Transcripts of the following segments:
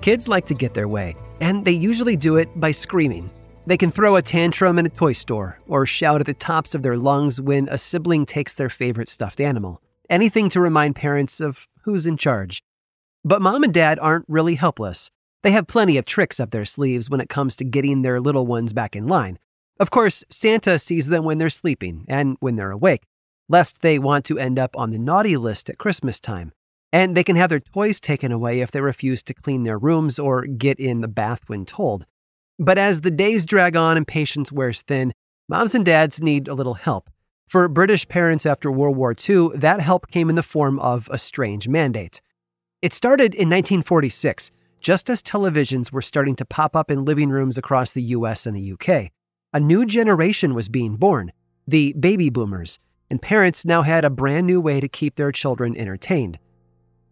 Kids like to get their way, and they usually do it by screaming. They can throw a tantrum in a toy store or shout at the tops of their lungs when a sibling takes their favorite stuffed animal. Anything to remind parents of who's in charge. But mom and dad aren't really helpless. They have plenty of tricks up their sleeves when it comes to getting their little ones back in line. Of course, Santa sees them when they're sleeping and when they're awake, lest they want to end up on the naughty list at Christmas time. And they can have their toys taken away if they refuse to clean their rooms or get in the bath when told. But as the days drag on and patience wears thin, moms and dads need a little help. For British parents after World War II, that help came in the form of a strange mandate. It started in 1946, just as televisions were starting to pop up in living rooms across the US and the UK. A new generation was being born, the baby boomers, and parents now had a brand new way to keep their children entertained.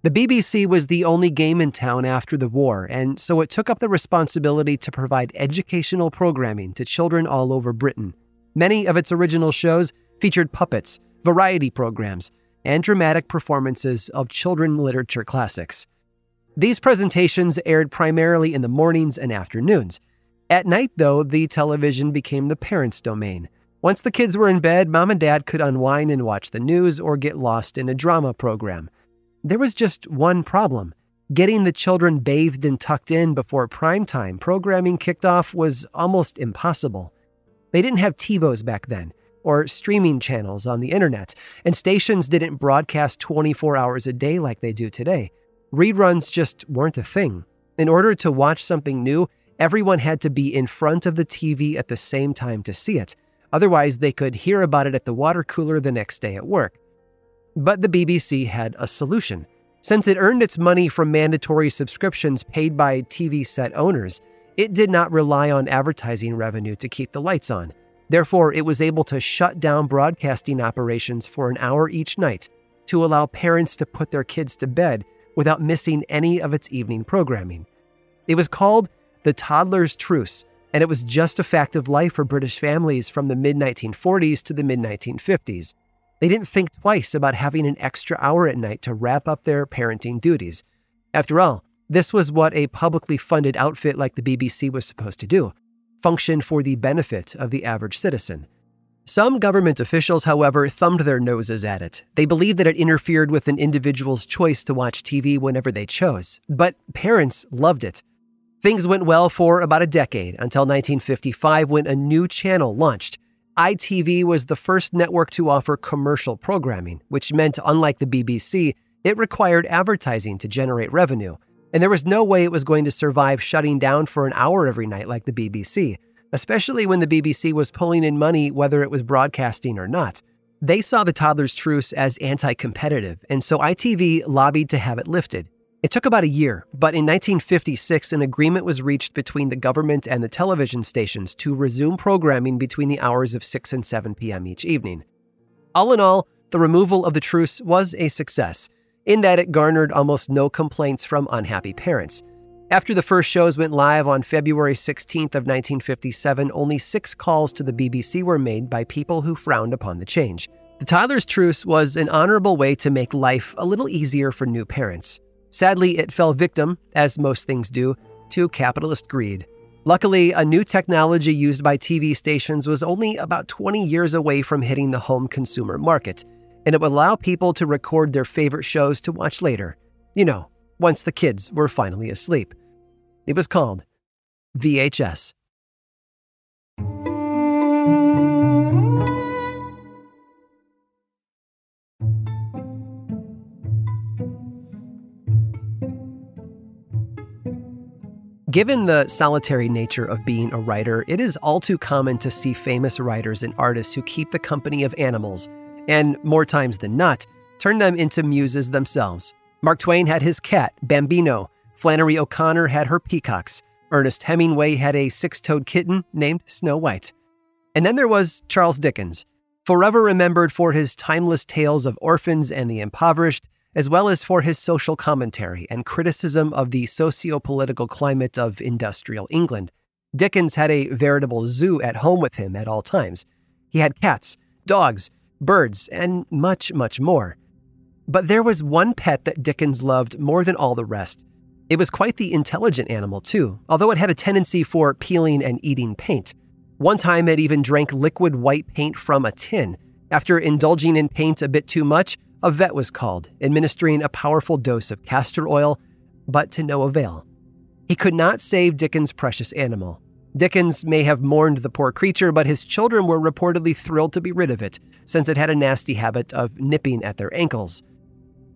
The BBC was the only game in town after the war, and so it took up the responsibility to provide educational programming to children all over Britain. Many of its original shows featured puppets, variety programs, and dramatic performances of children literature classics. These presentations aired primarily in the mornings and afternoons. At night, though, the television became the parents' domain. Once the kids were in bed, mom and dad could unwind and watch the news or get lost in a drama program. There was just one problem. Getting the children bathed and tucked in before prime time programming kicked off was almost impossible. They didn't have TiVos back then, or streaming channels on the internet, and stations didn't broadcast 24 hours a day like they do today. Reruns just weren't a thing. In order to watch something new, everyone had to be in front of the TV at the same time to see it. Otherwise, they could hear about it at the water cooler the next day at work. But the BBC had a solution. Since it earned its money from mandatory subscriptions paid by TV set owners, it did not rely on advertising revenue to keep the lights on. Therefore, it was able to shut down broadcasting operations for an hour each night to allow parents to put their kids to bed without missing any of its evening programming. It was called the Toddler's Truce, and it was just a fact of life for British families from the mid 1940s to the mid 1950s. They didn't think twice about having an extra hour at night to wrap up their parenting duties. After all, this was what a publicly funded outfit like the BBC was supposed to do function for the benefit of the average citizen. Some government officials, however, thumbed their noses at it. They believed that it interfered with an individual's choice to watch TV whenever they chose. But parents loved it. Things went well for about a decade until 1955 when a new channel launched ITV was the first network to offer commercial programming, which meant, unlike the BBC, it required advertising to generate revenue. And there was no way it was going to survive shutting down for an hour every night like the BBC, especially when the BBC was pulling in money whether it was broadcasting or not. They saw the Toddler's Truce as anti competitive, and so ITV lobbied to have it lifted. It took about a year, but in 1956, an agreement was reached between the government and the television stations to resume programming between the hours of 6 and 7 p.m. each evening. All in all, the removal of the truce was a success, in that it garnered almost no complaints from unhappy parents. After the first shows went live on February 16th of 1957, only six calls to the BBC were made by people who frowned upon the change. The Toddler's Truce was an honorable way to make life a little easier for new parents. Sadly, it fell victim, as most things do, to capitalist greed. Luckily, a new technology used by TV stations was only about 20 years away from hitting the home consumer market, and it would allow people to record their favorite shows to watch later. You know, once the kids were finally asleep. It was called VHS. Given the solitary nature of being a writer, it is all too common to see famous writers and artists who keep the company of animals, and more times than not, turn them into muses themselves. Mark Twain had his cat, Bambino. Flannery O'Connor had her peacocks. Ernest Hemingway had a six toed kitten named Snow White. And then there was Charles Dickens, forever remembered for his timeless tales of orphans and the impoverished, as well as for his social commentary and criticism of the socio political climate of industrial England. Dickens had a veritable zoo at home with him at all times. He had cats, dogs, birds, and much, much more. But there was one pet that Dickens loved more than all the rest. It was quite the intelligent animal, too, although it had a tendency for peeling and eating paint. One time it even drank liquid white paint from a tin. After indulging in paint a bit too much, a vet was called, administering a powerful dose of castor oil, but to no avail. He could not save Dickens' precious animal. Dickens may have mourned the poor creature, but his children were reportedly thrilled to be rid of it, since it had a nasty habit of nipping at their ankles.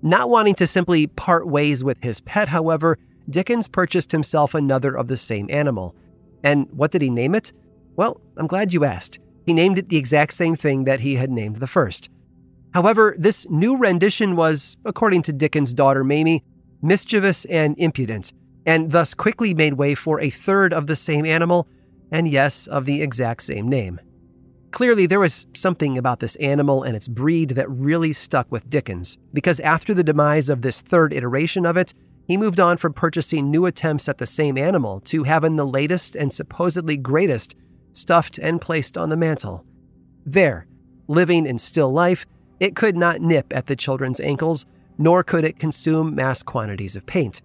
Not wanting to simply part ways with his pet, however, Dickens purchased himself another of the same animal. And what did he name it? Well, I'm glad you asked. He named it the exact same thing that he had named the first. However, this new rendition was, according to Dickens' daughter Mamie, mischievous and impudent, and thus quickly made way for a third of the same animal, and yes, of the exact same name. Clearly, there was something about this animal and its breed that really stuck with Dickens, because after the demise of this third iteration of it, he moved on from purchasing new attempts at the same animal to having the latest and supposedly greatest stuffed and placed on the mantel. There, living in still life, it could not nip at the children's ankles, nor could it consume mass quantities of paint.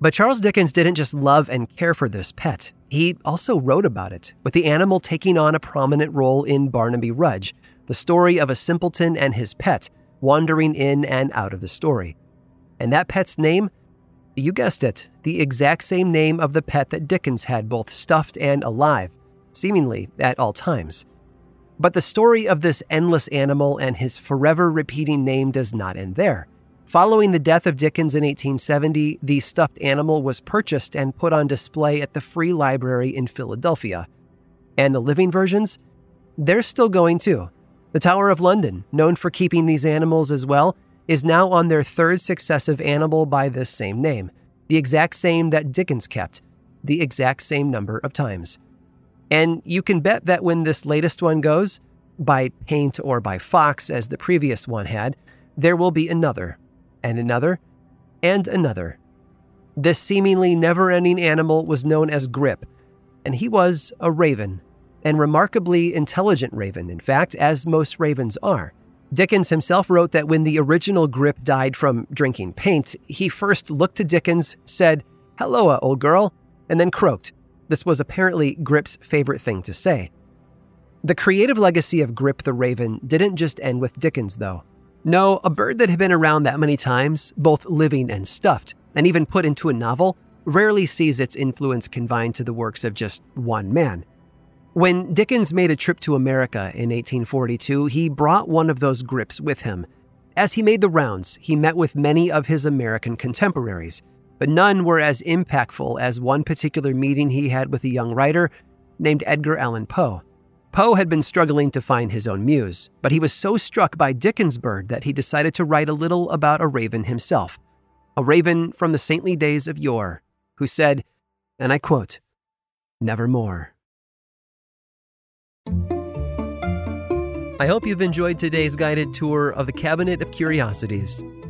But Charles Dickens didn't just love and care for this pet, he also wrote about it, with the animal taking on a prominent role in Barnaby Rudge, the story of a simpleton and his pet wandering in and out of the story. And that pet's name? You guessed it, the exact same name of the pet that Dickens had both stuffed and alive, seemingly at all times. But the story of this endless animal and his forever repeating name does not end there. Following the death of Dickens in 1870, the stuffed animal was purchased and put on display at the Free Library in Philadelphia. And the living versions? They're still going too. The Tower of London, known for keeping these animals as well, is now on their third successive animal by this same name, the exact same that Dickens kept, the exact same number of times. And you can bet that when this latest one goes, by paint or by fox as the previous one had, there will be another and another, and another. This seemingly never ending animal was known as Grip, and he was a raven, and remarkably intelligent raven, in fact, as most ravens are. Dickens himself wrote that when the original Grip died from drinking paint, he first looked to Dickens, said, Helloa, old girl, and then croaked. This was apparently Grip's favorite thing to say. The creative legacy of Grip the Raven didn't just end with Dickens, though. No, a bird that had been around that many times, both living and stuffed, and even put into a novel, rarely sees its influence confined to the works of just one man. When Dickens made a trip to America in 1842, he brought one of those grips with him. As he made the rounds, he met with many of his American contemporaries, but none were as impactful as one particular meeting he had with a young writer named Edgar Allan Poe. Poe had been struggling to find his own muse, but he was so struck by Dickens' bird that he decided to write a little about a raven himself. A raven from the saintly days of yore, who said, and I quote, Nevermore. I hope you've enjoyed today's guided tour of the Cabinet of Curiosities.